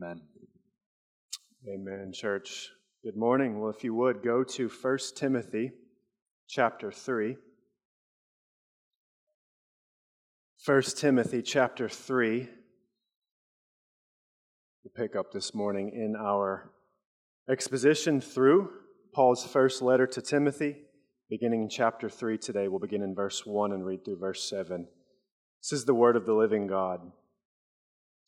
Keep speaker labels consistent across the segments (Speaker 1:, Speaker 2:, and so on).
Speaker 1: Amen.
Speaker 2: Amen, church. Good morning. Well, if you would, go to 1 Timothy chapter 3. 1 Timothy chapter 3. We'll pick up this morning in our exposition through Paul's first letter to Timothy, beginning in chapter 3 today. We'll begin in verse 1 and read through verse 7. This is the word of the living God.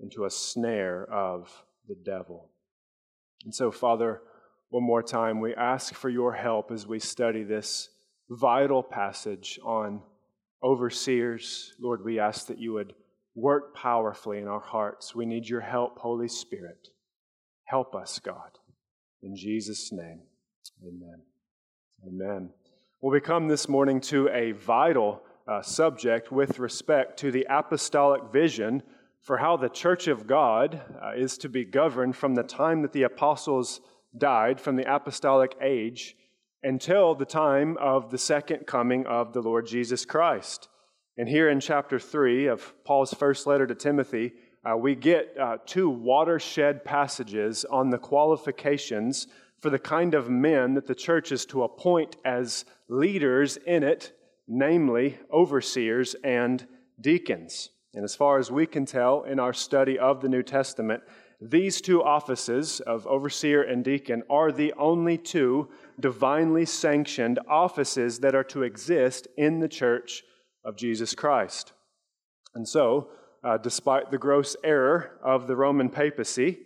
Speaker 2: into a snare of the devil. And so, Father, one more time, we ask for your help as we study this vital passage on overseers. Lord, we ask that you would work powerfully in our hearts. We need your help, Holy Spirit. Help us, God. In Jesus' name, amen. Amen. Well, we come this morning to a vital uh, subject with respect to the apostolic vision for how the church of God uh, is to be governed from the time that the apostles died, from the apostolic age, until the time of the second coming of the Lord Jesus Christ. And here in chapter 3 of Paul's first letter to Timothy, uh, we get uh, two watershed passages on the qualifications for the kind of men that the church is to appoint as leaders in it, namely overseers and deacons. And as far as we can tell in our study of the New Testament, these two offices of overseer and deacon are the only two divinely sanctioned offices that are to exist in the church of Jesus Christ. And so, uh, despite the gross error of the Roman papacy,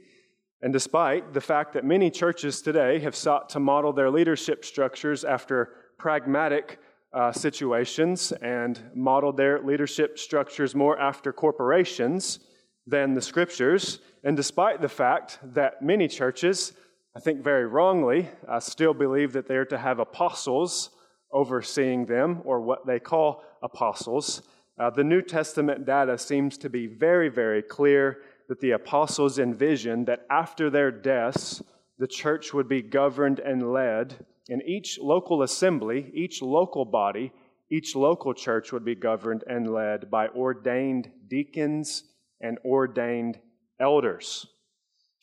Speaker 2: and despite the fact that many churches today have sought to model their leadership structures after pragmatic uh, situations and modeled their leadership structures more after corporations than the scriptures. And despite the fact that many churches, I think very wrongly, uh, still believe that they're to have apostles overseeing them, or what they call apostles, uh, the New Testament data seems to be very, very clear that the apostles envisioned that after their deaths, the church would be governed and led in each local assembly, each local body, each local church would be governed and led by ordained deacons and ordained elders.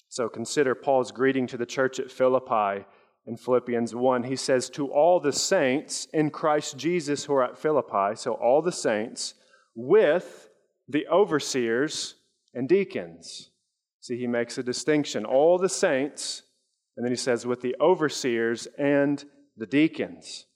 Speaker 2: So consider Paul's greeting to the church at Philippi in Philippians 1. He says, To all the saints in Christ Jesus who are at Philippi, so all the saints, with the overseers and deacons. See, he makes a distinction. All the saints and then he says, with the overseers and the deacons.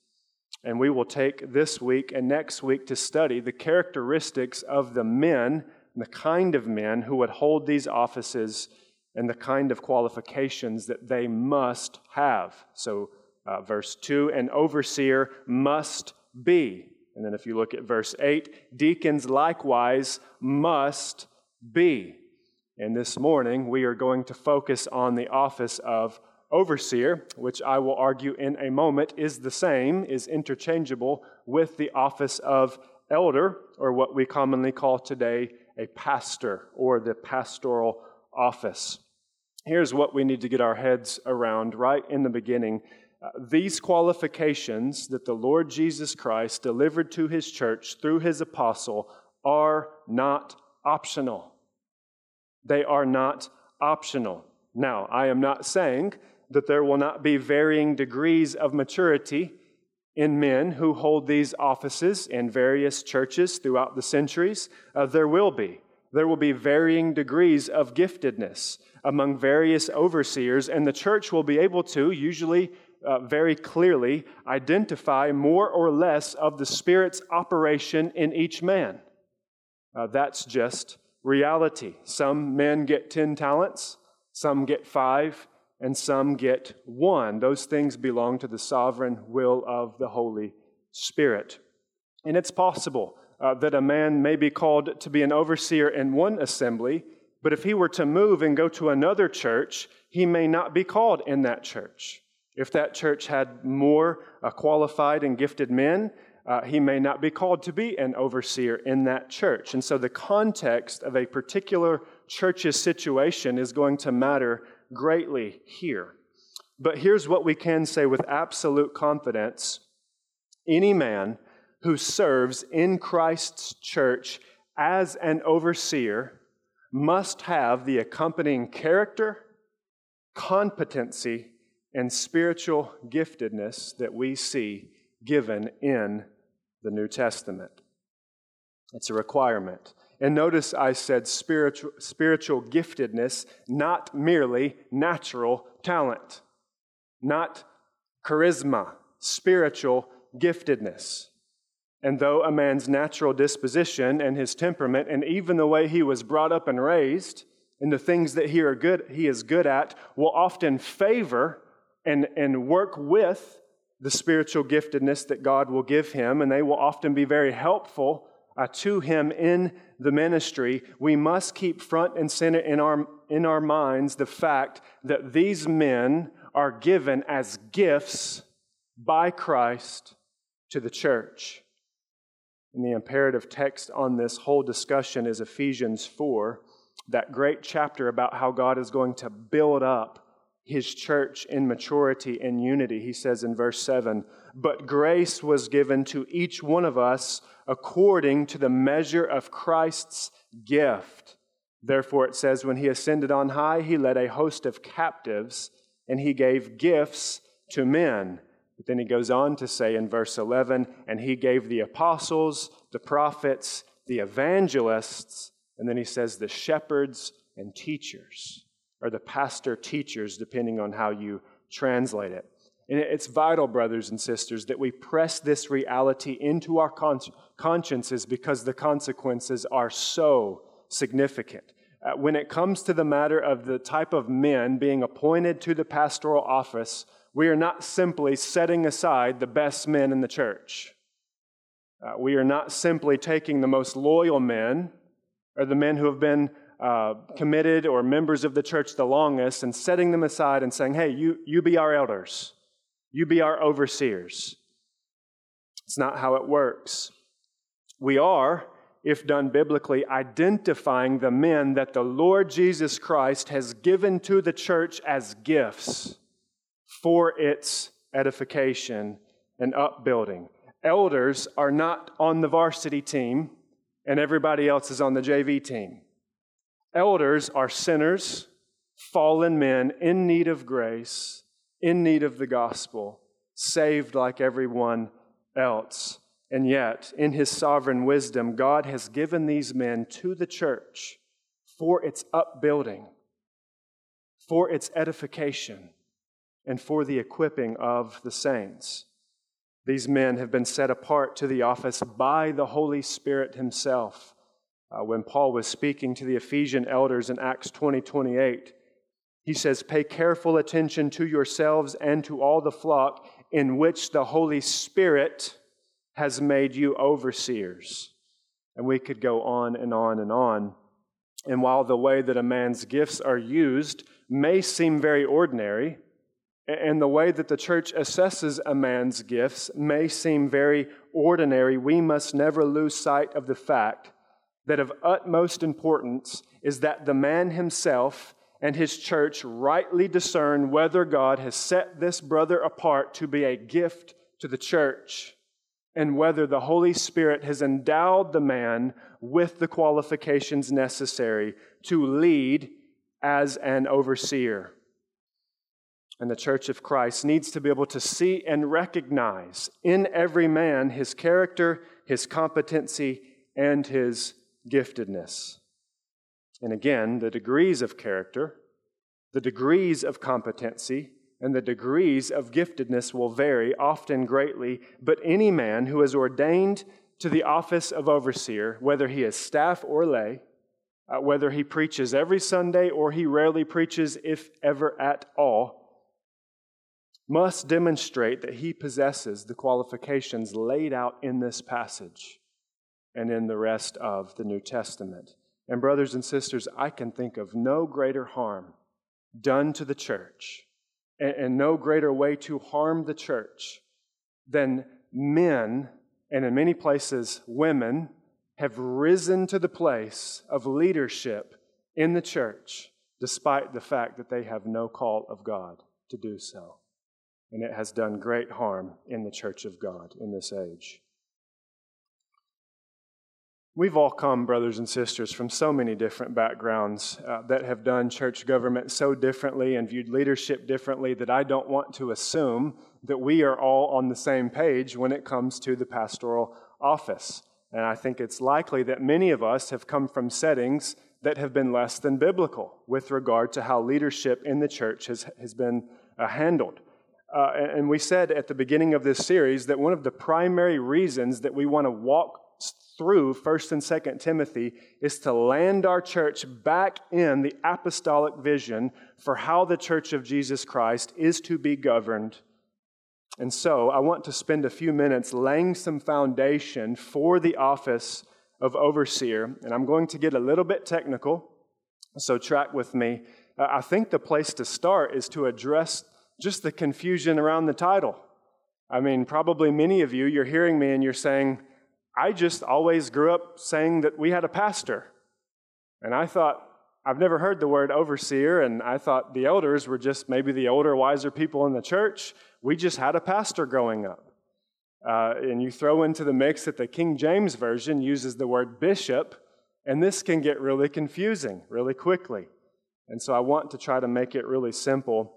Speaker 2: And we will take this week and next week to study the characteristics of the men, the kind of men who would hold these offices, and the kind of qualifications that they must have. So, uh, verse 2 an overseer must be. And then if you look at verse 8, deacons likewise must be. And this morning, we are going to focus on the office of overseer, which I will argue in a moment is the same, is interchangeable with the office of elder, or what we commonly call today a pastor, or the pastoral office. Here's what we need to get our heads around right in the beginning. Uh, these qualifications that the Lord Jesus Christ delivered to his church through his apostle are not optional. They are not optional. Now, I am not saying that there will not be varying degrees of maturity in men who hold these offices in various churches throughout the centuries. Uh, there will be. There will be varying degrees of giftedness among various overseers, and the church will be able to, usually uh, very clearly, identify more or less of the Spirit's operation in each man. Uh, that's just reality. Some men get 10 talents, some get five, and some get one. Those things belong to the sovereign will of the Holy Spirit. And it's possible uh, that a man may be called to be an overseer in one assembly, but if he were to move and go to another church, he may not be called in that church. If that church had more uh, qualified and gifted men, uh, he may not be called to be an overseer in that church. And so the context of a particular church's situation is going to matter greatly here. But here's what we can say with absolute confidence any man who serves in Christ's church as an overseer must have the accompanying character, competency, and spiritual giftedness that we see given in the New Testament. It's a requirement. And notice I said spiritual, spiritual giftedness, not merely natural talent, not charisma, spiritual giftedness. And though a man's natural disposition and his temperament, and even the way he was brought up and raised, and the things that he, are good, he is good at, will often favor and, and work with the spiritual giftedness that God will give him, and they will often be very helpful uh, to him in the ministry. We must keep front and center in our, in our minds the fact that these men are given as gifts by Christ to the church. And the imperative text on this whole discussion is Ephesians 4, that great chapter about how God is going to build up his church in maturity and unity. He says in verse 7 But grace was given to each one of us according to the measure of Christ's gift. Therefore, it says, When he ascended on high, he led a host of captives, and he gave gifts to men. But then he goes on to say in verse 11, and he gave the apostles, the prophets, the evangelists, and then he says the shepherds and teachers, or the pastor teachers, depending on how you translate it. And it's vital, brothers and sisters, that we press this reality into our consciences because the consequences are so significant. Uh, when it comes to the matter of the type of men being appointed to the pastoral office, we are not simply setting aside the best men in the church. Uh, we are not simply taking the most loyal men or the men who have been uh, committed or members of the church the longest and setting them aside and saying, hey, you, you be our elders, you be our overseers. It's not how it works. We are, if done biblically, identifying the men that the Lord Jesus Christ has given to the church as gifts for its edification and upbuilding. Elders are not on the varsity team, and everybody else is on the JV team. Elders are sinners, fallen men in need of grace, in need of the gospel, saved like everyone else. And yet, in his sovereign wisdom, God has given these men to the church for its upbuilding, for its edification and for the equipping of the saints. These men have been set apart to the office by the Holy Spirit Himself. Uh, when Paul was speaking to the Ephesian elders in Acts 20 28, he says, Pay careful attention to yourselves and to all the flock in which the Holy Spirit has made you overseers. And we could go on and on and on. And while the way that a man's gifts are used may seem very ordinary, and the way that the church assesses a man's gifts may seem very ordinary, we must never lose sight of the fact that of utmost importance is that the man himself and his church rightly discern whether God has set this brother apart to be a gift to the church and whether the Holy Spirit has endowed the man with the qualifications necessary to lead as an overseer. And the church of Christ needs to be able to see and recognize in every man his character, his competency, and his giftedness. And again, the degrees of character, the degrees of competency, and the degrees of giftedness will vary, often greatly, but any man who is ordained to the office of overseer, whether he is staff or lay, uh, whether he preaches every Sunday or he rarely preaches, if ever at all, must demonstrate that he possesses the qualifications laid out in this passage and in the rest of the New Testament. And, brothers and sisters, I can think of no greater harm done to the church and, and no greater way to harm the church than men, and in many places, women, have risen to the place of leadership in the church despite the fact that they have no call of God to do so. And it has done great harm in the church of God in this age. We've all come, brothers and sisters, from so many different backgrounds uh, that have done church government so differently and viewed leadership differently that I don't want to assume that we are all on the same page when it comes to the pastoral office. And I think it's likely that many of us have come from settings that have been less than biblical with regard to how leadership in the church has, has been uh, handled. Uh, and we said at the beginning of this series that one of the primary reasons that we want to walk through 1st and 2nd Timothy is to land our church back in the apostolic vision for how the church of Jesus Christ is to be governed. And so I want to spend a few minutes laying some foundation for the office of overseer. And I'm going to get a little bit technical, so track with me. Uh, I think the place to start is to address just the confusion around the title. I mean, probably many of you, you're hearing me and you're saying, I just always grew up saying that we had a pastor. And I thought, I've never heard the word overseer, and I thought the elders were just maybe the older, wiser people in the church. We just had a pastor growing up. Uh, and you throw into the mix that the King James Version uses the word bishop, and this can get really confusing really quickly. And so I want to try to make it really simple.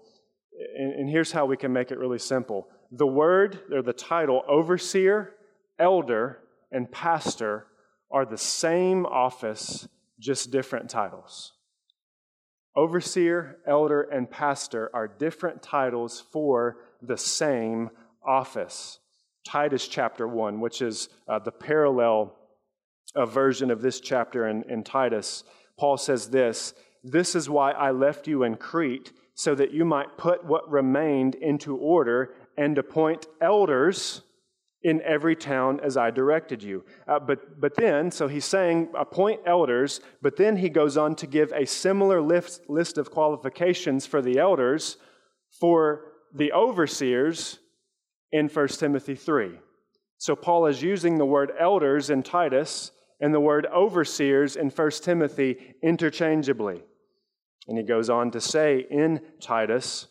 Speaker 2: And, and here's how we can make it really simple the word, or the title, overseer, elder, and pastor are the same office, just different titles. Overseer, elder, and pastor are different titles for the same office. Titus chapter 1, which is uh, the parallel uh, version of this chapter in, in Titus, Paul says this This is why I left you in Crete, so that you might put what remained into order and appoint elders in every town as I directed you. Uh, but, but then, so he's saying appoint elders, but then he goes on to give a similar list, list of qualifications for the elders for the overseers in 1 Timothy 3. So Paul is using the word elders in Titus and the word overseers in 1 Timothy interchangeably. And he goes on to say in Titus,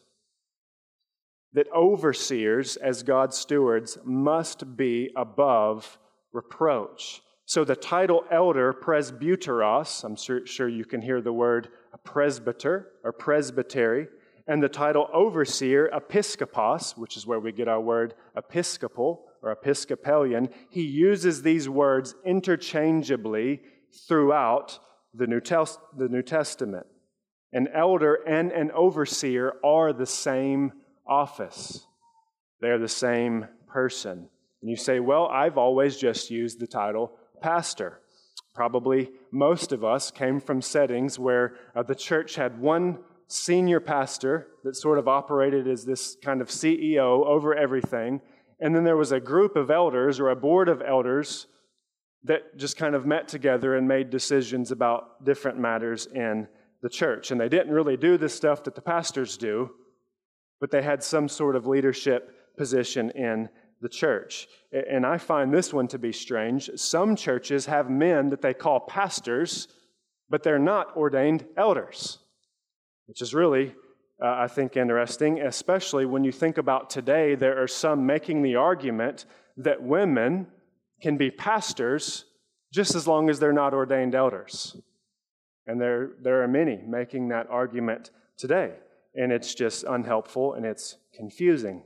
Speaker 2: that overseers, as God's stewards, must be above reproach. So the title elder, presbyteros, I'm sure, sure you can hear the word presbyter or presbytery, and the title overseer, episkopos, which is where we get our word episcopal or episcopalian, he uses these words interchangeably throughout the New, Tes- the New Testament. An elder and an overseer are the same office. They're the same person. And you say, well, I've always just used the title pastor. Probably most of us came from settings where uh, the church had one senior pastor that sort of operated as this kind of CEO over everything. And then there was a group of elders or a board of elders that just kind of met together and made decisions about different matters in the church. And they didn't really do the stuff that the pastors do, but they had some sort of leadership position in the church. And I find this one to be strange. Some churches have men that they call pastors, but they're not ordained elders, which is really, uh, I think, interesting, especially when you think about today. There are some making the argument that women can be pastors just as long as they're not ordained elders. And there, there are many making that argument today and it's just unhelpful and it's confusing.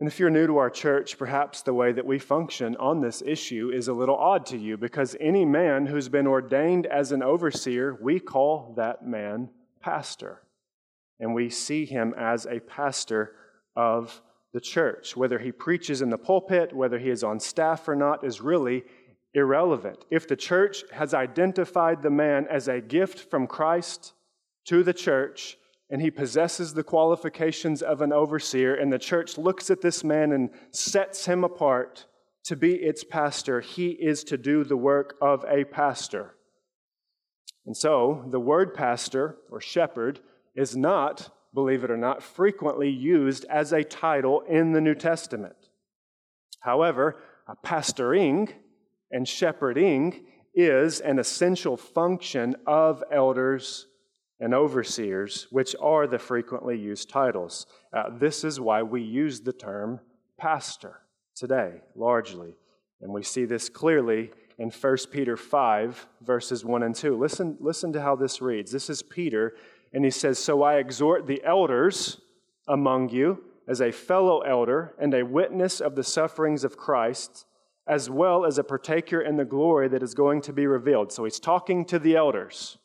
Speaker 2: And if you're new to our church, perhaps the way that we function on this issue is a little odd to you because any man who's been ordained as an overseer, we call that man pastor. And we see him as a pastor of the church. Whether he preaches in the pulpit, whether he is on staff or not, is really irrelevant. If the church has identified the man as a gift from Christ to the church, and he possesses the qualifications of an overseer, and the church looks at this man and sets him apart to be its pastor, he is to do the work of a pastor. And so, the word pastor or shepherd is not, believe it or not, frequently used as a title in the New Testament. However, a pastoring and shepherding is an essential function of elders and overseers, which are the frequently used titles. Uh, this is why we use the term pastor today, largely. And we see this clearly in 1 Peter 5, verses 1 and 2. Listen, listen to how this reads. This is Peter, and he says, So I exhort the elders among you as a fellow elder and a witness of the sufferings of Christ, as well as a partaker in the glory that is going to be revealed. So he's talking to the elders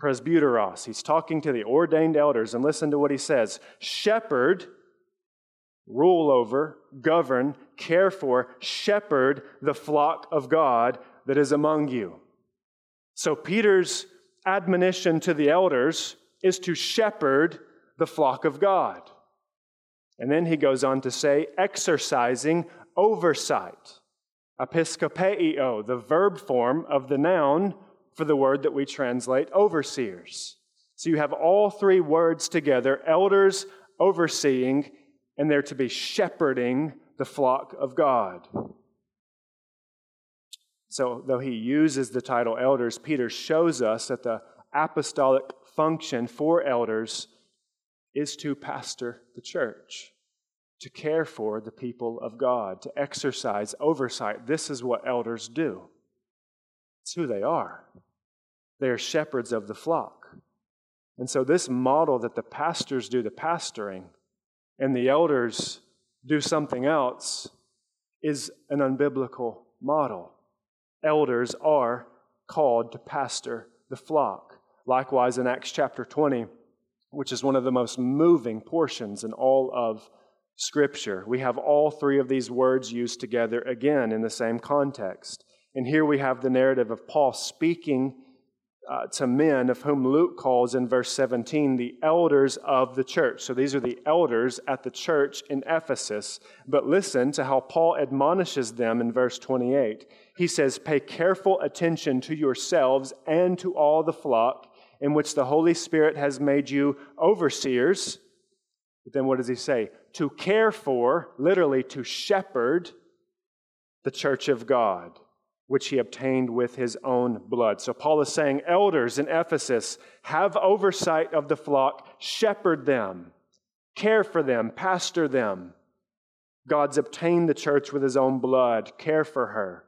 Speaker 2: presbyteros. He's talking to the ordained elders, and listen to what he says Shepherd, rule over, govern, care for, shepherd the flock of God that is among you. So, Peter's admonition to the elders is to shepherd the flock of God. And then he goes on to say, exercising oversight. Episkopeo, the verb form of the noun for the word that we translate overseers. So you have all three words together elders, overseeing, and they're to be shepherding the flock of God. So, though he uses the title elders, Peter shows us that the apostolic function for elders is to pastor the church, to care for the people of God, to exercise oversight. This is what elders do, it's who they are. They are shepherds of the flock. And so, this model that the pastors do the pastoring and the elders do something else is an unbiblical model. Elders are called to pastor the flock. Likewise, in Acts chapter 20, which is one of the most moving portions in all of Scripture, we have all three of these words used together again in the same context. And here we have the narrative of Paul speaking uh, to men, of whom Luke calls in verse 17 the elders of the church. So these are the elders at the church in Ephesus. But listen to how Paul admonishes them in verse 28. He says, Pay careful attention to yourselves and to all the flock in which the Holy Spirit has made you overseers. But then what does he say? To care for, literally to shepherd, the church of God which he obtained with his own blood. So Paul is saying, Elders in Ephesus, have oversight of the flock, shepherd them, care for them, pastor them. God's obtained the church with his own blood, care for her.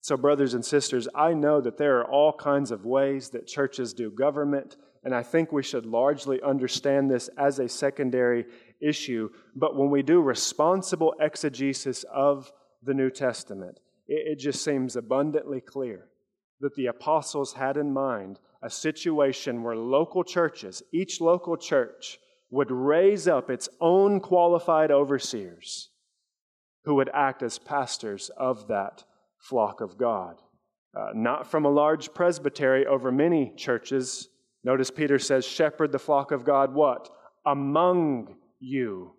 Speaker 2: So, brothers and sisters, I know that there are all kinds of ways that churches do government, and I think we should largely understand this as a secondary issue. But when we do responsible exegesis of the New Testament, it, just seems abundantly clear that the apostles had in mind a situation where local churches, each local church, would raise up its own qualified overseers who would act as pastors of that flock of God. Uh, not from a large presbytery over many churches. Notice Peter says, Shepherd the flock of God, what? Among you.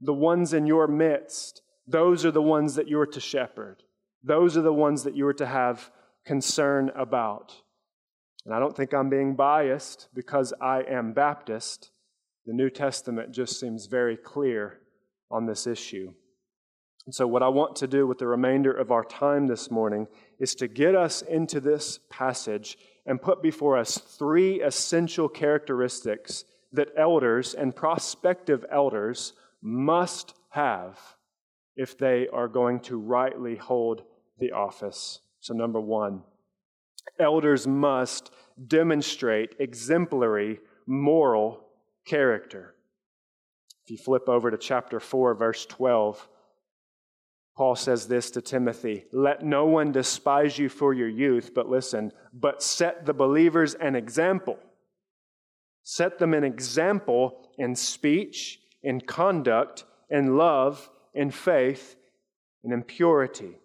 Speaker 2: The ones in your midst. Those are the ones that you're to shepherd. Those are the ones that you are to have concern about. And I don't think I'm being biased because I am Baptist. The New Testament just seems very clear on this issue. And so, what I want to do with the remainder of our time this morning is to get us into this passage and put before us three essential characteristics that elders and prospective elders must have if they are going to rightly hold the office. So, number one, elders must demonstrate exemplary moral character. If you flip over to chapter 4, verse 12, Paul says this to Timothy Let no one despise you for your youth, but listen, but set the believers an example. Set them an example in speech, in conduct, in love, in faith, and in purity.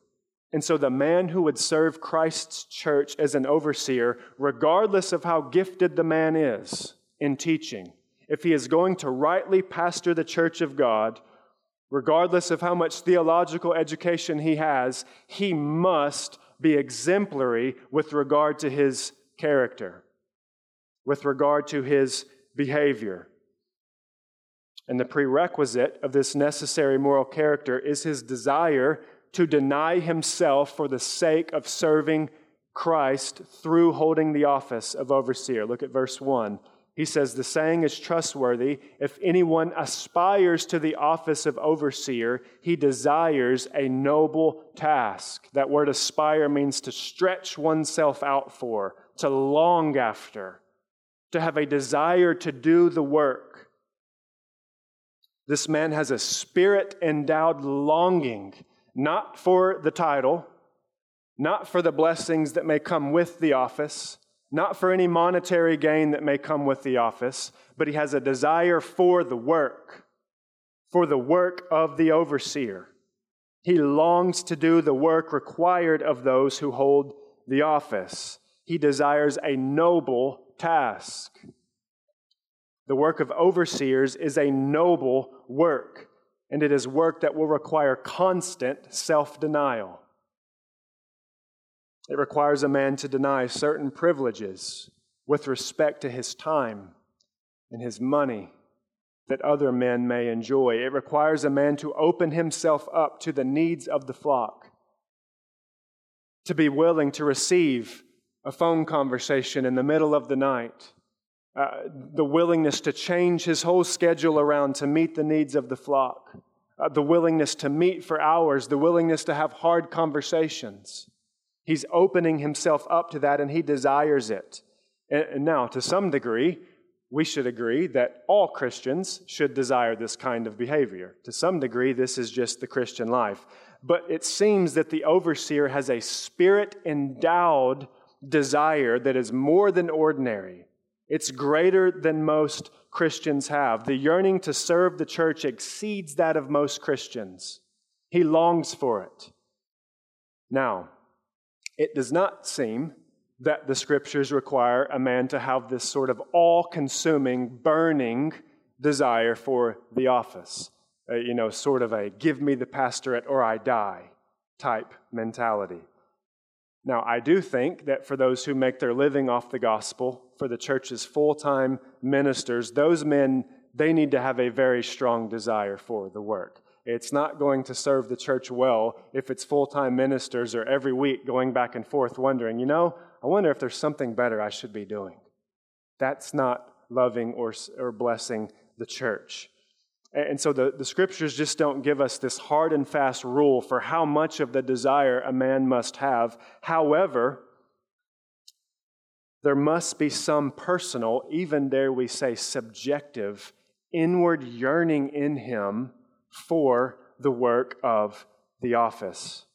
Speaker 2: And so the man who would serve Christ's church as an overseer, regardless of how gifted the man is in teaching, if he is going to rightly pastor the church of God, regardless of how much theological education he has, he must be exemplary with regard to his character, with regard to his behavior. And the prerequisite of this necessary moral character is his desire to deny himself for the sake of serving Christ through holding the office of overseer. Look at verse 1. He says, The saying is trustworthy. If anyone aspires to the office of overseer, he desires a noble task. That word aspire means to stretch oneself out for, to long after, to have a desire to do the work. This man has a spirit endowed longing not for the title, not for the blessings that may come with the office, not for any monetary gain that may come with the office, but he has a desire for the work, for the work of the overseer. He longs to do the work required of those who hold the office. He desires a noble task. The work of overseers is a noble work and it is work that will require constant self denial. It requires a man to deny certain privileges with respect to his time and his money that other men may enjoy. It requires a man to open himself up to the needs of the flock, to be willing to receive a phone conversation in the middle of the night, uh, the willingness to change his whole schedule around to meet the needs of the flock, uh, the willingness to meet for hours, the willingness to have hard conversations. He's opening himself up to that and he desires it. And, now, to some degree, we should agree that all Christians should desire this kind of behavior. To some degree, this is just the Christian life. But it seems that the overseer has a spirit endowed desire that is more than ordinary. It's greater than most Christians have. The yearning to serve the church exceeds that of most Christians. He longs for it. Now, it does not seem that the scriptures require a man to have this sort of all consuming, burning desire for the office. Uh, you know, sort of a give me the pastorate or I die type mentality. Now, I do think that for those who make their living off the gospel, for the church's full time ministers, those men, they need to have a very strong desire for the work. It's not going to serve the church well if its full time ministers are every week going back and forth wondering, you know, I wonder if there's something better I should be doing. That's not loving or, or blessing the church. And so the, the scriptures just don't give us this hard and fast rule for how much of the desire a man must have. However, there must be some personal, even dare we say subjective, inward yearning in him for the work of the office.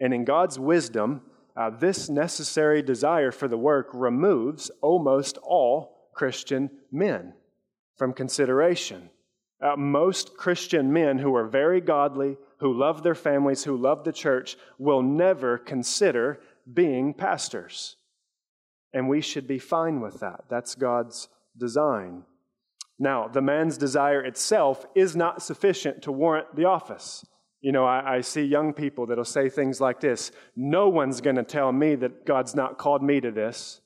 Speaker 2: And in God's wisdom, uh, this necessary desire for the work removes almost all Christian men from consideration. Uh, most Christian men who are very godly, who love their families, who love the church, will never consider being pastors. And we should be fine with that. That's God's design. Now, the man's desire itself is not sufficient to warrant the office. You know, I, I see young people that'll say things like this No one's going to tell me that God's not called me to this.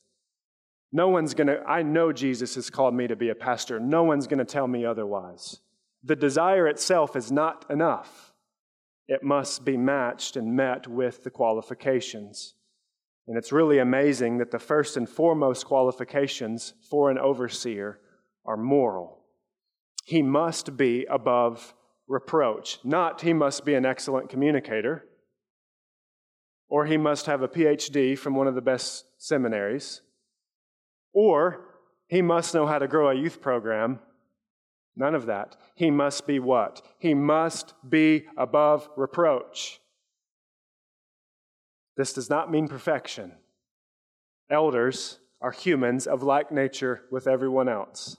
Speaker 2: No one's going to, I know Jesus has called me to be a pastor. No one's going to tell me otherwise. The desire itself is not enough. It must be matched and met with the qualifications. And it's really amazing that the first and foremost qualifications for an overseer are moral. He must be above reproach, not he must be an excellent communicator, or he must have a PhD from one of the best seminaries, or he must know how to grow a youth program None of that. He must be what? He must be above reproach. This does not mean perfection. Elders are humans of like nature with everyone else.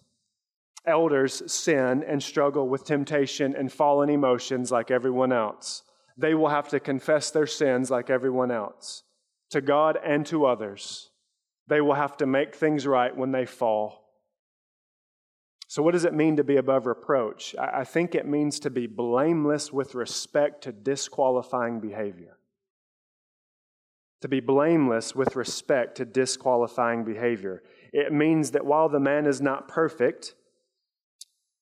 Speaker 2: Elders sin and struggle with temptation and fallen emotions like everyone else. They will have to confess their sins like everyone else, to God and to others. They will have to make things right when they fall. So, what does it mean to be above reproach? I think it means to be blameless with respect to disqualifying behavior to be blameless with respect to disqualifying behavior. It means that while the man is not perfect,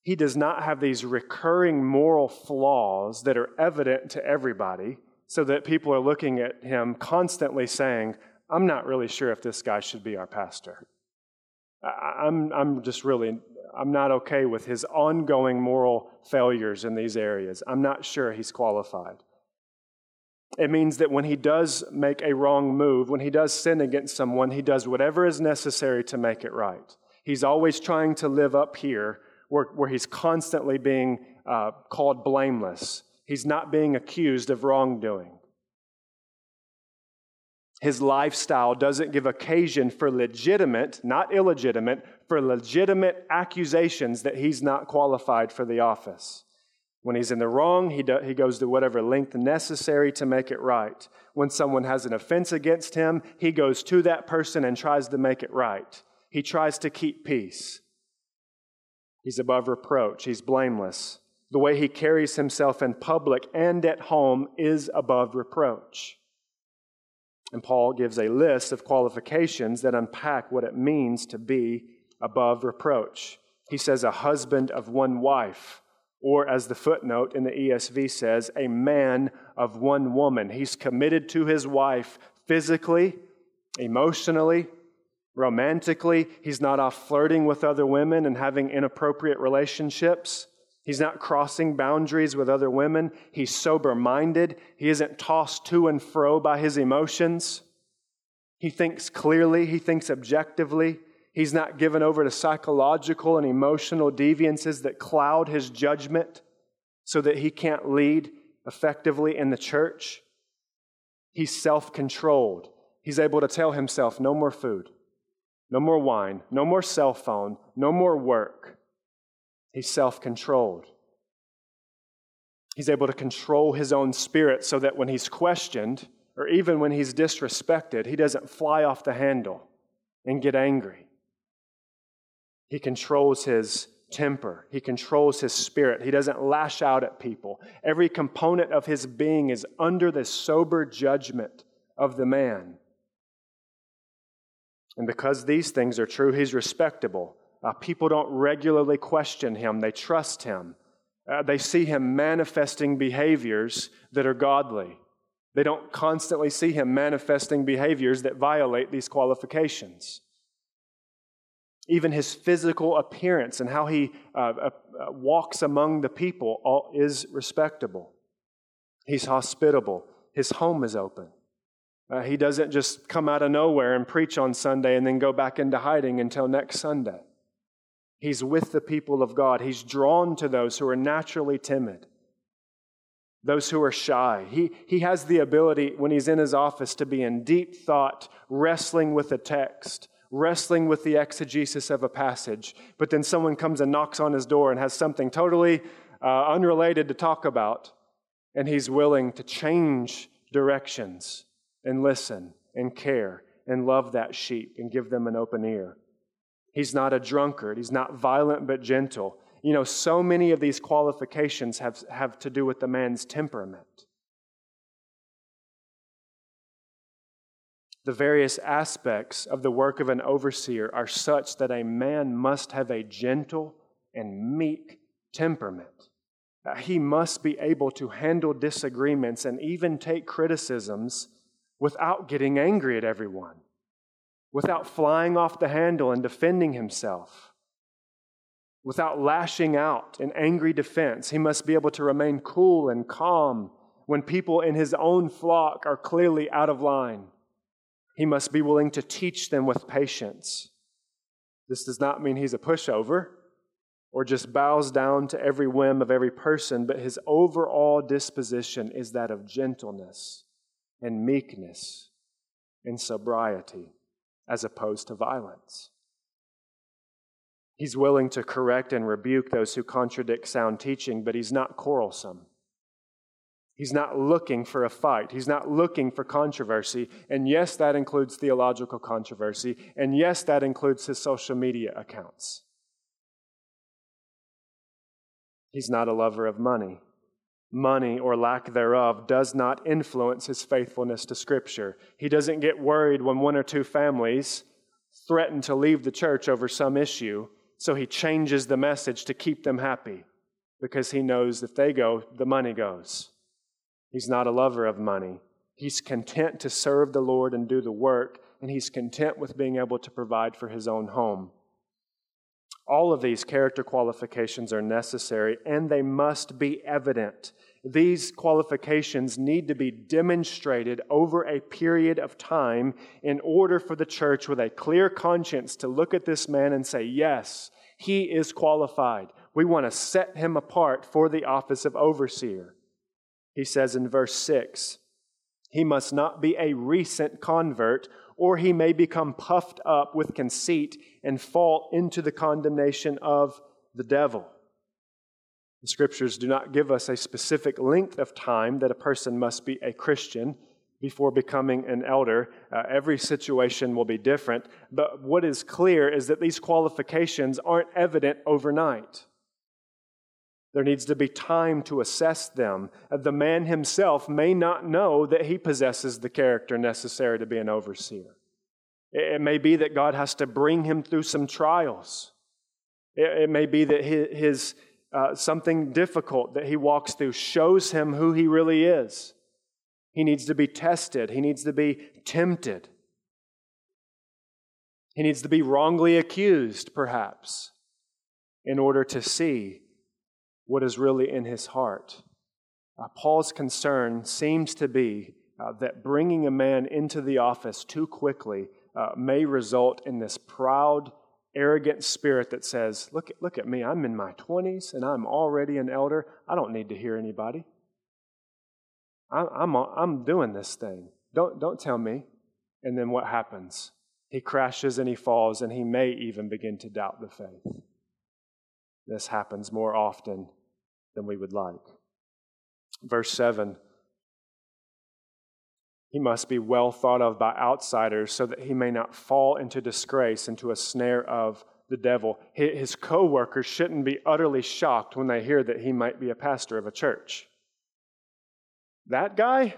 Speaker 2: he does not have these recurring moral flaws that are evident to everybody, so that people are looking at him constantly saying, I'm not really sure if this guy should be our pastor. I'm, I'm just really, I'm not okay with his ongoing moral failures in these areas. I'm not sure he's qualified. It means that when he does make a wrong move, when he does sin against someone, he does whatever is necessary to make it right. He's always trying to live up here where, where he's constantly being uh, called blameless. He's not being accused of wrongdoing. His lifestyle doesn't give occasion for legitimate, not illegitimate, for legitimate accusations that he's not qualified for the office. When he's in the wrong, he, do, he goes to whatever length necessary to make it right. When someone has an offense against him, he goes to that person and tries to make it right. He tries to keep peace. He's above reproach, he's blameless. The way he carries himself in public and at home is above reproach. And Paul gives a list of qualifications that unpack what it means to be above reproach. He says, a husband of one wife or, as the footnote in the ESV says, a man of one woman. He's committed to his wife physically, emotionally, romantically. He's not off flirting with other women and having inappropriate relationships. He's not crossing boundaries with other women. He's sober minded. He isn't tossed to and fro by his emotions. He thinks clearly, he thinks objectively. He's not given over to psychological and emotional deviances that cloud his judgment so that he can't lead effectively in the church. He's self controlled. He's able to tell himself no more food, no more wine, no more cell phone, no more work. He's self controlled. He's able to control his own spirit so that when he's questioned, or even when he's disrespected, he doesn't fly off the handle and get angry. He controls his temper. He controls his spirit. He doesn't lash out at people. Every component of his being is under the sober judgment of the man. And because these things are true, he's respectable. Uh, people don't regularly question him, they trust him. Uh, they see him manifesting behaviors that are godly. They don't constantly see him manifesting behaviors that violate these qualifications. Even his physical appearance and how he uh, uh, uh, walks among the people all, is respectable. He's hospitable. His home is open. Uh, he doesn't just come out of nowhere and preach on Sunday and then go back into hiding until next Sunday. He's with the people of God. He's drawn to those who are naturally timid, those who are shy. He, he has the ability, when he's in his office, to be in deep thought, wrestling with a text, wrestling with the exegesis of a passage, but then someone comes and knocks on his door and has something totally uh, unrelated to talk about, and he's willing to change directions and listen and care and love that sheep and give them an open ear. He's not a drunkard, he's not violent but gentle. You know, so many of these qualifications have, have to do with the man's temperament. The various aspects of the work of an overseer are such that a man must have a gentle and meek temperament. Uh, he must be able to handle disagreements and even take criticisms without getting angry at everyone, without flying off the handle and defending himself, without lashing out in angry defense. He must be able to remain cool and calm when people in his own flock are clearly out of line. He must be willing to teach them with patience. This does not mean he's a pushover or just bows down to every whim of every person, but his overall disposition is that of gentleness and meekness and sobriety as opposed to violence. He's willing to correct and rebuke those who contradict sound teaching, but he's not quarrelsome. He's not looking for a fight. He's not looking for controversy. And yes, that includes theological controversy. And yes, that includes his social media accounts. He's not a lover of money. Money or lack thereof does not influence his faithfulness to Scripture. He doesn't get worried when one or two families threaten to leave the church over some issue, so he changes the message to keep them happy because he knows if they go, the money goes. He's not a lover of money. He's content to serve the Lord and do the work, and he's content with being able to provide for his own home. All of these character qualifications are necessary and they must be evident. These qualifications need to be demonstrated over a period of time in order for the church with a clear conscience to look at this man and say, Yes, he is qualified. We want to set him apart for the office of overseer. He says in verse 6 He must not be a recent convert, or he may become puffed up with conceit and fall into the condemnation of the devil. The scriptures do not give us a specific length of time that a person must be a Christian before becoming an elder. Uh, every situation will be different, but what is clear is that these qualifications aren't evident overnight. There needs to be time to assess them. The man himself may not know that he possesses the character necessary to be an overseer. It may be that God has to bring him through some trials. It may be that his, uh, something difficult that he walks through shows him who he really is. He needs to be tested. He needs to be tempted. He needs to be wrongly accused, perhaps, in order to see what is really in his heart. Uh, Paul's concern seems to be uh, that bringing a man into the office too quickly uh, may result in this proud, arrogant spirit that says, look, look at me, I'm in my 20s and I'm already an elder. I don't need to hear anybody. I'm, I'm, I'm doing this thing. Don't, don't tell me. And then what happens? He crashes and he falls, and he may even begin to doubt the faith. This happens more often than we would like. Verse 7 He must be well thought of by outsiders so that he may not fall into disgrace, into a snare of the devil. His co workers shouldn't be utterly shocked when they hear that he might be a pastor of a church. That guy,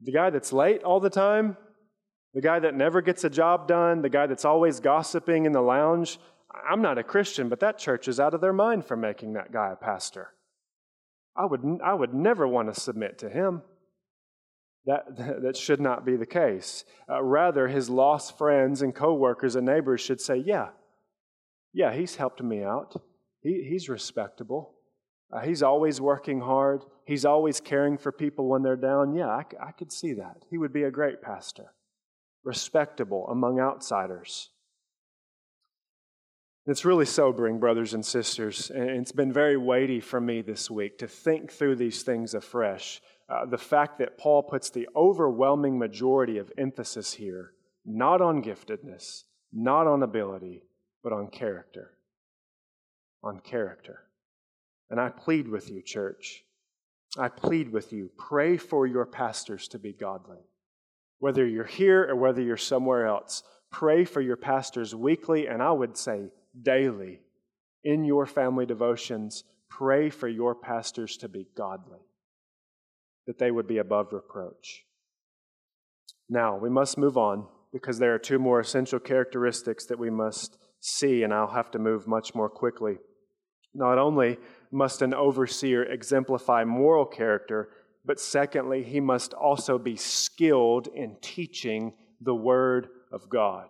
Speaker 2: the guy that's late all the time, the guy that never gets a job done, the guy that's always gossiping in the lounge, I'm not a Christian, but that church is out of their mind for making that guy a pastor. I would, I would never want to submit to him. That, that should not be the case. Uh, rather, his lost friends and coworkers and neighbors should say, Yeah, yeah, he's helped me out. He, he's respectable. Uh, he's always working hard. He's always caring for people when they're down. Yeah, I, I could see that. He would be a great pastor, respectable among outsiders. It's really sobering, brothers and sisters, and it's been very weighty for me this week to think through these things afresh. Uh, the fact that Paul puts the overwhelming majority of emphasis here not on giftedness, not on ability, but on character. On character. And I plead with you, church. I plead with you, pray for your pastors to be godly. Whether you're here or whether you're somewhere else, pray for your pastors weekly, and I would say daily in your family devotions, pray for your pastors to be godly, that they would be above reproach. Now, we must move on because there are two more essential characteristics that we must see, and I'll have to move much more quickly. Not only must an overseer exemplify moral character, but secondly, he must also be skilled in teaching the Word of God.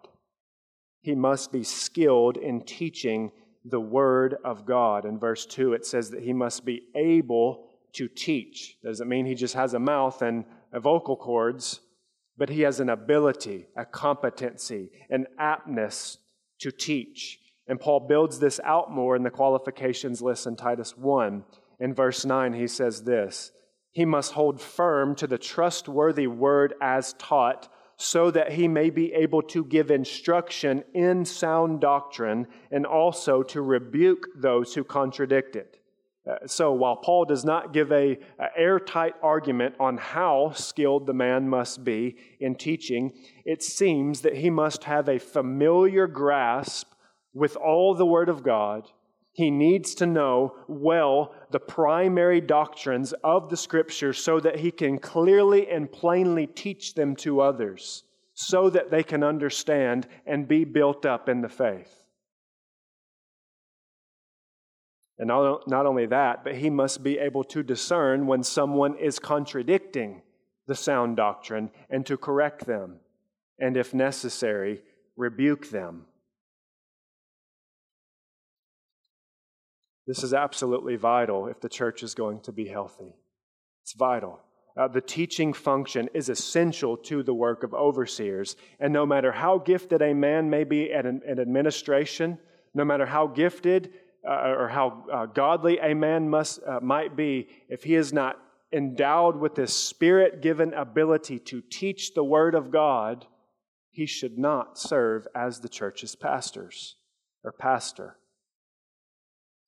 Speaker 2: He must be skilled in teaching the Word of God. In verse 2, it says that he must be able to teach. Doesn't mean he just has a mouth and vocal cords, but he has an ability, a competency, an aptness to teach. And Paul builds this out more in the qualifications list in Titus 1. In verse 9, he says this He must hold firm to the trustworthy word as taught, so that he may be able to give instruction in sound doctrine and also to rebuke those who contradict it. Uh, so while Paul does not give a, a, airtight argument on how skilled the man must be in teaching, it seems that he must have a familiar grasp with all the Word of God. He needs to know well the primary doctrines of the Scripture so that he can clearly and plainly teach them to others, so that they can understand and be built up in the faith. And not, only that, but he must be able to discern when someone is contradicting the sound doctrine and to correct them, and if necessary, rebuke them. This is absolutely vital if the church is going to be healthy. It's vital. Uh, the teaching function is essential to the work of overseers. And no matter how gifted a man may be at an, at administration, no matter how gifted uh, or how uh, godly a man must, uh, might be, if he is not endowed with this spirit given ability to teach the Word of God, he should not serve as the church's pastors or pastor.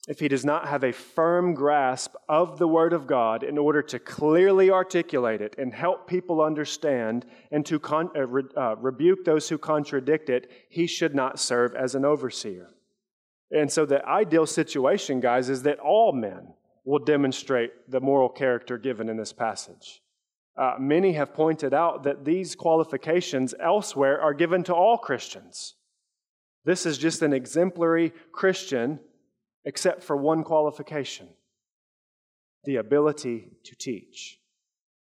Speaker 2: If he does not have a firm grasp of the Word of God in order to clearly articulate it and help people understand and to con- uh, re- uh, rebuke those who contradict it, he should not serve as an overseer. And so, the ideal situation, guys, is that all men will demonstrate the moral character given in this passage. Uh, many have pointed out that these qualifications elsewhere are given to all Christians. This is just an exemplary Christian, except for one qualification the ability to teach,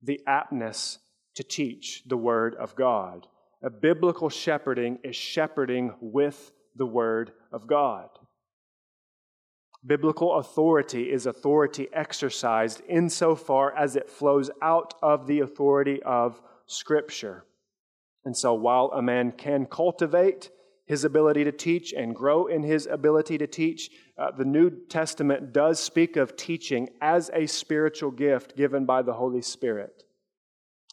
Speaker 2: the aptness to teach the Word of God. A biblical shepherding is shepherding with the Word of God. Biblical authority is authority exercised insofar as it flows out of the authority of Scripture. And so, while a man can cultivate his ability to teach and grow in his ability to teach, uh, the New Testament does speak of teaching as a spiritual gift given by the Holy Spirit.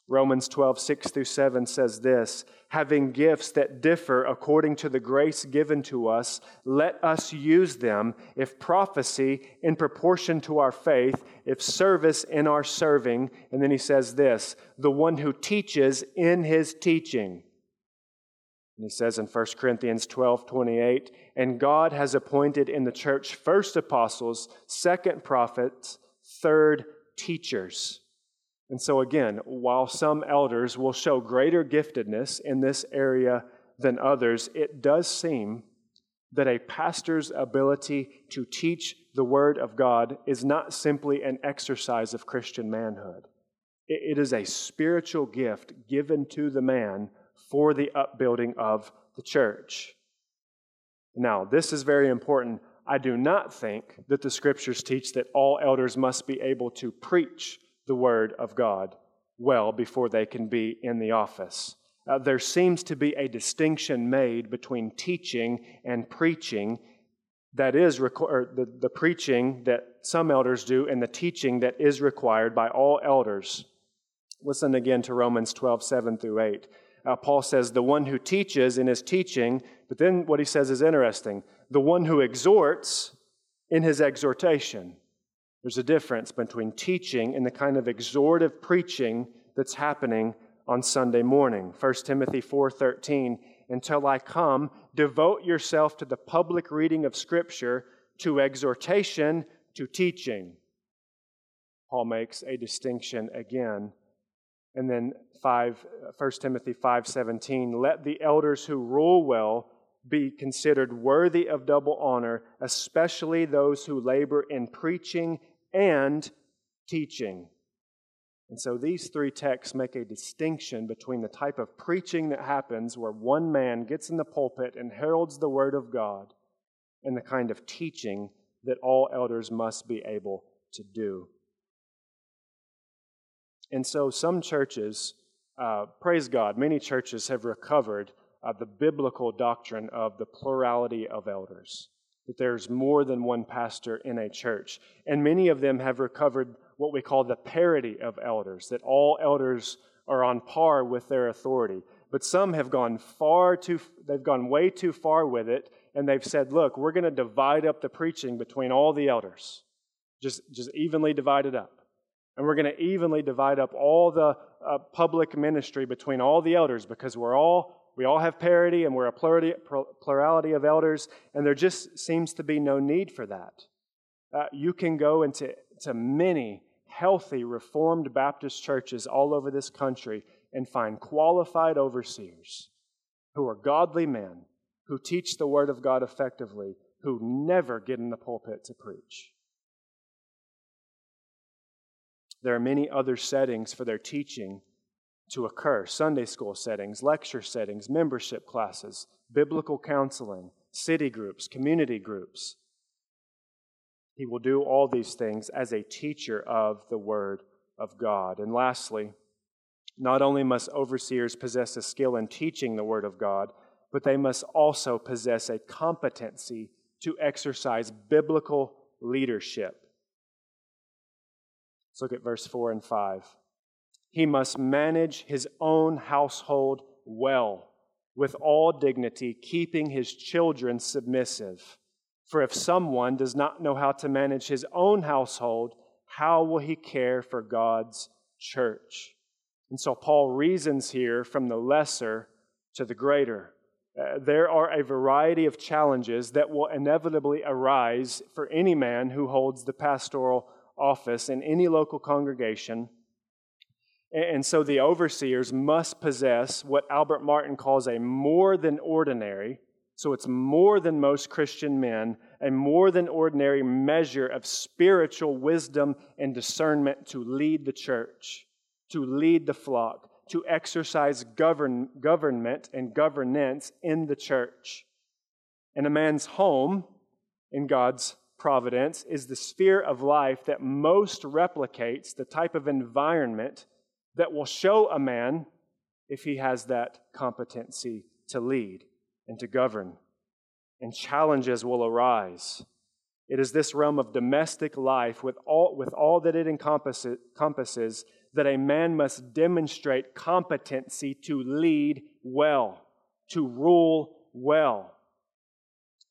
Speaker 2: Romans 12, 6 through 7 says this Having gifts that differ according to the grace given to us, let us use them, if prophecy in proportion to our faith, if service in our serving. And then he says this the one who teaches in his teaching. And he says in 1 Corinthians 12, 28, and God has appointed in the church first apostles, second prophets, third teachers and so, again, while some elders will show greater giftedness in this area than others, it does seem that a pastor's ability to teach the Word of God is not simply an exercise of Christian manhood. It is a spiritual gift given to the man for the upbuilding of the church. Now, this is very important. I do not think that the scriptures teach that all elders must be able to preach the Word of God well before they can be in the office. Uh, there seems to be a distinction made between teaching and preaching that is requ- the, the preaching that some elders do and the teaching that is required by all elders. Listen again to Romans 12, 7 through 8. Uh, Paul says, The one who teaches in his teaching, but then what he says is interesting. The one who exhorts in his exhortation. There's a difference between teaching and the kind of exhortive preaching that's happening on Sunday morning. 1 Timothy 4:13, until I come, devote yourself to the public reading of scripture, to exhortation, to teaching. Paul makes a distinction again. And then 5 1 Timothy 5:17, let the elders who rule well be considered worthy of double honor, especially those who labor in preaching and teaching. And so these three texts make a distinction between the type of preaching that happens where one man gets in the pulpit and heralds the Word of God and the kind of teaching that all elders must be able to do. And so some churches, uh, praise God, many churches have recovered uh, the biblical doctrine of the plurality of elders, that there's more than one pastor in a church. And many of them have recovered what we call the parity of elders, that all elders are on par with their authority. But some have gone far too, they've gone way too far with it, and they've said, look, we're going to divide up the preaching between all the elders. Just, just evenly divide it up. And we're going to evenly divide up all the uh, public ministry between all the elders because we're all we all have parity and we're a plurality, plurality of elders, and there just seems to be no need for that. Uh, you can go into to many healthy Reformed Baptist churches all over this country and find qualified overseers who are godly men who teach the Word of God effectively, who never get in the pulpit to preach. There are many other settings for their teaching to occur Sunday school settings, lecture settings, membership classes, biblical counseling, city groups, community groups. He will do all these things as a teacher of the Word of God. And lastly, not only must overseers possess a skill in teaching the Word of God, but they must also possess a competency to exercise biblical leadership. Let's look at verse 4 and 5. He must manage his own household well, with all dignity, keeping his children submissive. For if someone does not know how to manage his own household, how will he care for God's church? And so Paul reasons here from the lesser to the greater. Uh, there are a variety of challenges that will inevitably arise for any man who holds the pastoral office in any local congregation. And so the overseers must possess what Albert Martin calls a more than ordinary, so it's more than most Christian men, a more than ordinary measure of spiritual wisdom and discernment to lead the church, to lead the flock, to exercise govern, government and governance in the church. And a man's home, in God's providence, is the sphere of life that most replicates the type of environment that will show a man if he has that competency to lead and to govern. And challenges will arise. It is this realm of domestic life with all, with all that it encompasses, encompasses that a man must demonstrate competency to lead well, to rule well.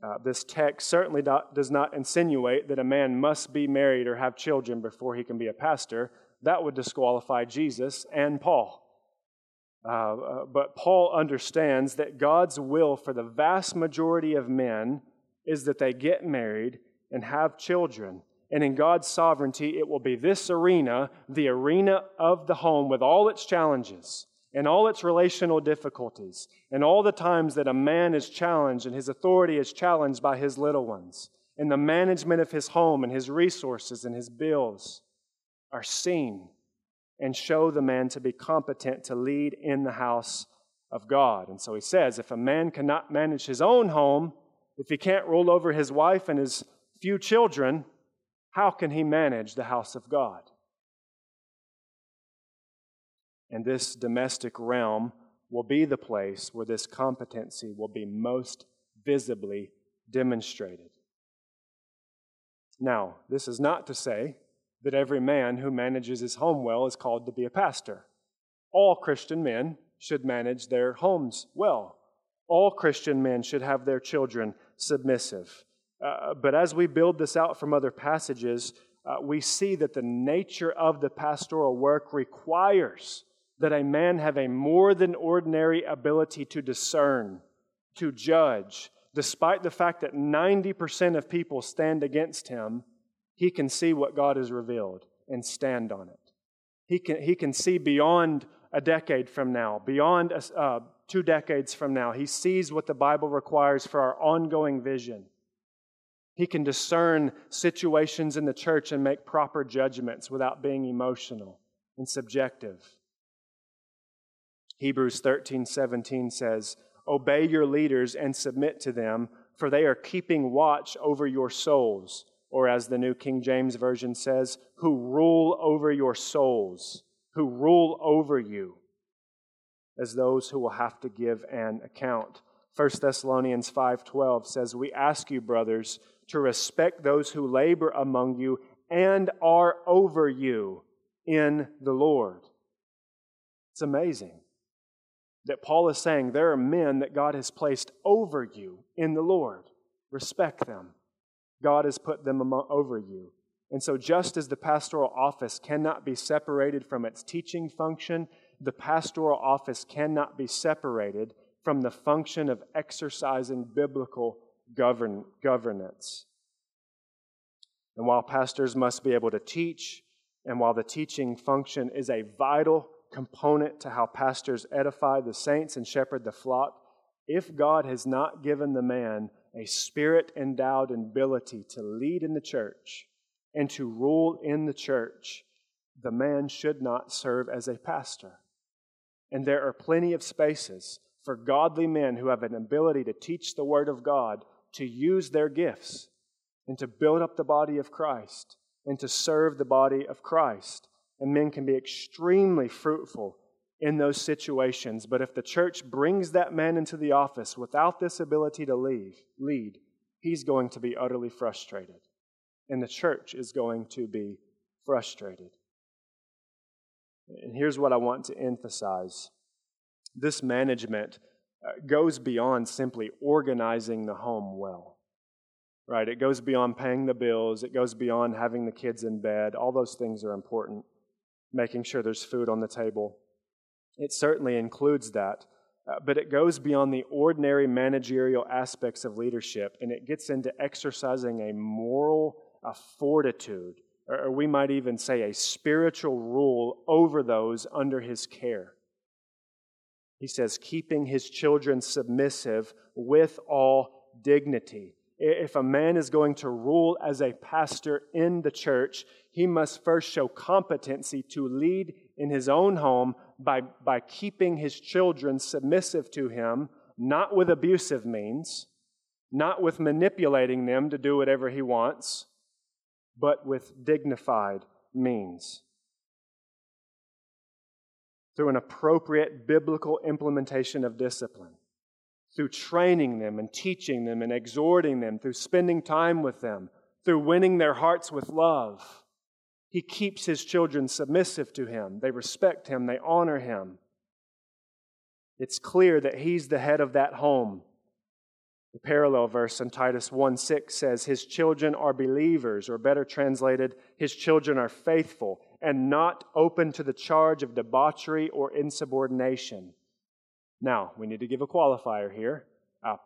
Speaker 2: Uh, this text certainly do, does not insinuate that a man must be married or have children before he can be a pastor. That would disqualify Jesus and Paul. Uh, uh, but Paul understands that God's will for the vast majority of men is that they get married and have children. And in God's sovereignty, it will be this arena, the arena of the home, with all its challenges and all its relational difficulties, and all the times that a man is challenged and his authority is challenged by his little ones, and the management of his home and his resources and his bills are seen and show the man to be competent to lead in the house of God. And so he says if a man cannot manage his own home, if he can't rule over his wife and his few children, how can he manage the house of God? And this domestic realm will be the place where this competency will be most visibly demonstrated. Now, this is not to say that every man who manages his home well is called to be a pastor. All Christian men should manage their homes well. All Christian men should have their children submissive. Uh, but as we build this out from other passages, uh, we see that the nature of the pastoral work requires that a man have a more than ordinary ability to discern, to judge. Despite the fact that 90% of people stand against him, he can see what God has revealed and stand on it. He can, he can see beyond a decade from now, beyond uh, two decades from now. He sees what the Bible requires for our ongoing vision. He can discern situations in the church and make proper judgments without being emotional and subjective. Hebrews 13 17 says, Obey your leaders and submit to them, for they are keeping watch over your souls. Or, as the New King James Version says, who rule over your souls, who rule over you. as those who will have to give an account. 1 Thessalonians 5:12 says, "We ask you, brothers, to respect those who labor among you and are over you in the Lord." It's amazing that Paul is saying there are men that God has placed over you in the Lord. Respect them. God has put them over you. And so, just as the pastoral office cannot be separated from its teaching function, the pastoral office cannot be separated from the function of exercising biblical govern, governance. And while pastors must be able to teach, and while the teaching function is a vital component to how pastors edify the saints and shepherd the flock, if God has not given the man a spirit endowed ability to lead in the church and to rule in the church, the man should not serve as a pastor. And there are plenty of spaces for godly men who have an ability to teach the Word of God to use their gifts and to build up the body of Christ and to serve the body of Christ. And men can be extremely fruitful in those situations. But if the church brings that man into the office without this ability to leave, lead, he's going to be utterly frustrated. And the church is going to be frustrated. And here's what I want to emphasize this management uh, goes beyond simply organizing the home well. Right? It goes beyond paying the bills, it goes beyond having the kids in bed. All those things are important. Making sure there's food on the table. It certainly includes that. Uh, but it goes beyond the ordinary managerial aspects of leadership and it gets into exercising a moral a fortitude, or we might even say a spiritual rule over those under his care. He says, keeping his children submissive with all dignity. If a man is going to rule as a pastor in the church, he must first show competency to lead in his own home by, by keeping his children submissive to him, not with abusive means, not with manipulating them to do whatever he wants, but with dignified means. Through an appropriate biblical implementation of discipline, through training them and teaching them and exhorting them, through spending time with them, through winning their hearts with love he keeps his children submissive to him. They respect him, they honor him. It's clear that he's the head of that home. The parallel verse in Titus 1 6 says, His children are believers, or better translated, His children are faithful and not open to the charge of debauchery or insubordination. Now, we need to give a qualifier here.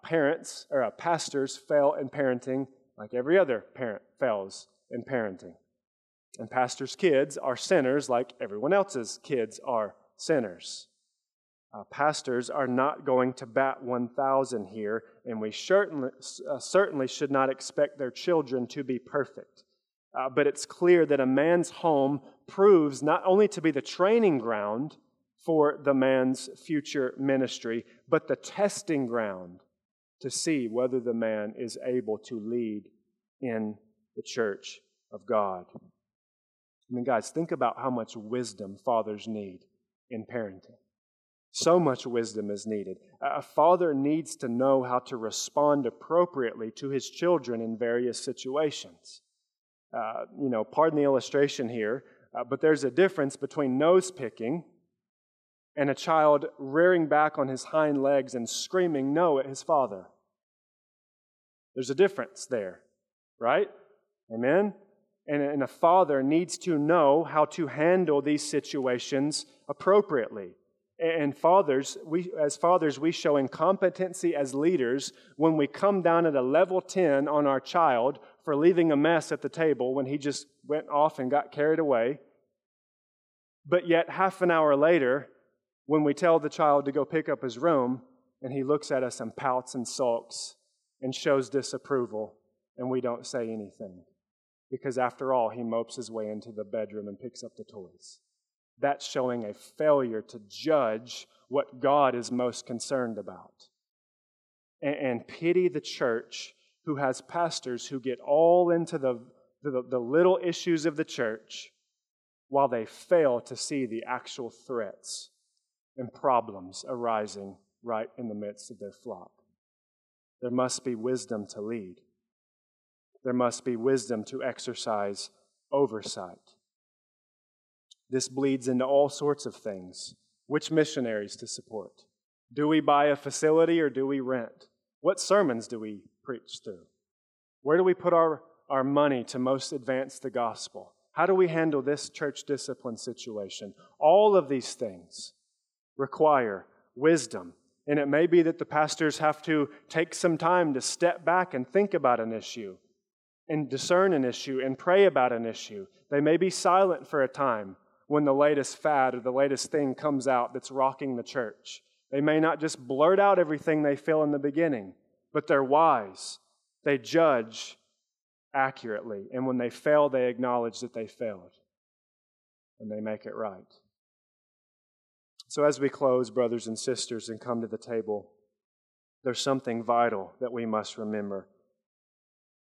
Speaker 2: Parents, or pastors, fail in parenting like every other parent fails in parenting. And pastors' kids are sinners like everyone else's kids are sinners. Uh, pastors are not going to bat 1,000 here, and we certainly, uh, certainly should not expect their children to be perfect. Uh, but it's clear that a man's home proves not only to be the training ground for the man's future ministry, but the testing ground to see whether the man is able to lead in the church of God. I mean, guys, think about how much wisdom fathers need in parenting. So much wisdom is needed. A father needs to know how to respond appropriately to his children in various situations. Uh, you know, pardon the illustration here, uh, but there's a difference between nose picking and a child rearing back on his hind legs and screaming no at his father. There's a difference there, right? Amen? And a father needs to know how to handle these situations appropriately. And fathers, we, as fathers, we show incompetency as leaders when we come down at a level 10 on our child for leaving a mess at the table when he just went off and got carried away. But yet, half an hour later, when we tell the child to go pick up his room, and he looks at us and pouts and sulks and shows disapproval, and we don't say anything because after all, he mopes his way into the bedroom and picks up the toys. That's showing a failure to judge what God is most concerned about. And, and pity the church who has pastors who get all into the, the, the little issues of the church while they fail to see the actual threats and problems arising right in the midst of their flock. There must be wisdom to lead. There must be wisdom to exercise oversight. This bleeds into all sorts of things. Which missionaries to support? Do we buy a facility or do we rent? What sermons do we preach through? Where do we put our, our money to most advance the gospel? How do we handle this church discipline situation? All of these things require wisdom. And it may be that the pastors have to take some time to step back and think about an issue and discern an issue and pray about an issue. They may be silent for a time when the latest fad or the latest thing comes out that's rocking the church. They may not just blurt out everything they feel in the beginning, but they're wise they judge accurately. And when they fail, they acknowledge that they failed. And they make it right. So, as we close, brothers and sisters, and come to the table, there's something vital that we must remember.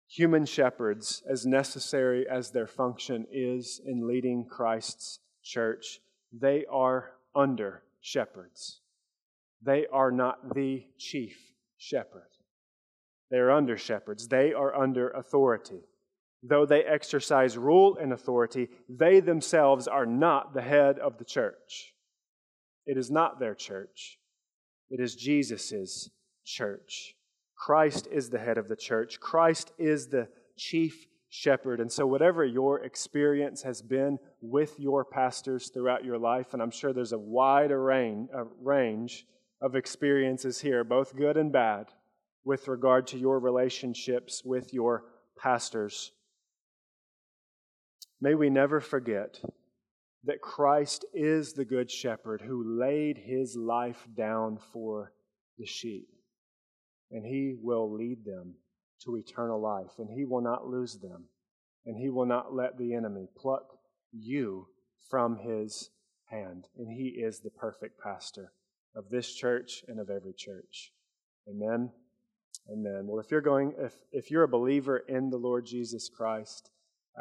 Speaker 2: Human shepherds, as necessary as their function is in leading Christ's church, they are under shepherds. They are not the chief shepherd. They are under shepherds, they are under authority. Though they exercise rule and authority, they themselves are not the head of the church. It is not their church, it is Jesus' church. Christ is the head of the church, Christ is the chief shepherd. And so, whatever your experience has been with your pastors throughout your life, and I'm sure there's a wide range of experiences here, both good and bad with regard to your relationships with your pastors. May we never forget that Christ is the Good Shepherd who laid his life down for the sheep. And he will lead them to eternal life, and he will not lose them, and he will not let the enemy pluck you from his hand. And he is the perfect pastor of this church and of every church. Amen. Amen. Well, if you're going, if, if you're a believer in the Lord Jesus Christ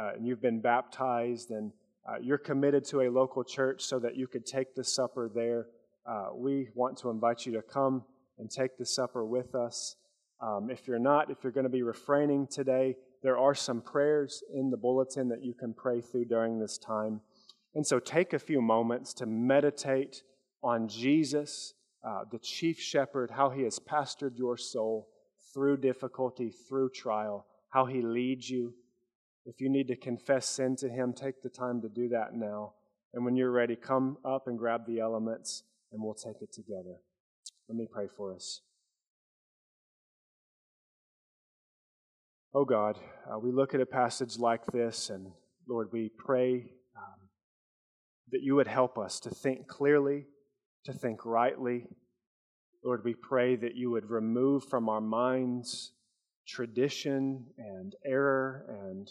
Speaker 2: uh, and you've been baptized and uh, you're committed to a local church so that you could take the supper there, uh, we want to invite you to come and take the supper with us. Um, if you're not, if you're going to be refraining today, there are some prayers in the bulletin that you can pray through during this time. And so take a few moments to meditate on Jesus, uh, the chief shepherd, how he has pastored your soul through difficulty, through trial, how He leads you. If you need to confess sin to Him, take the time to do that now. And when you're ready, come up and grab the elements, and we'll take it together. Let me pray for us. Oh God, uh, we look at a passage like this, and Lord, we pray um, that you would help us to think clearly, to think rightly, Lord, we pray that you would remove from our minds tradition and error and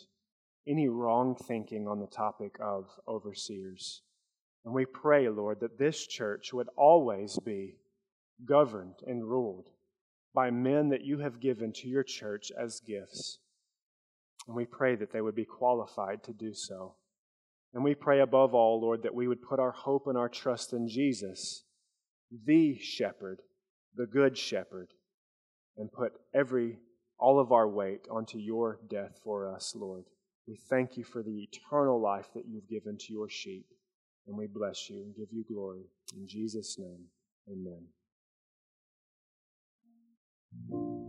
Speaker 2: any wrong thinking on the topic of overseers. And we pray, Lord, that this church would always be governed and ruled by men that you have given to your church as gifts. And we pray that they would be qualified to do so. And we pray above all, Lord, that we would put our hope and our trust in Jesus, the shepherd the good shepherd, and put every all of our weight onto your death for us, Lord. We thank you for the eternal life that you've given to your sheep, and we bless you and give you glory. In Jesus' name, amen. Thank you.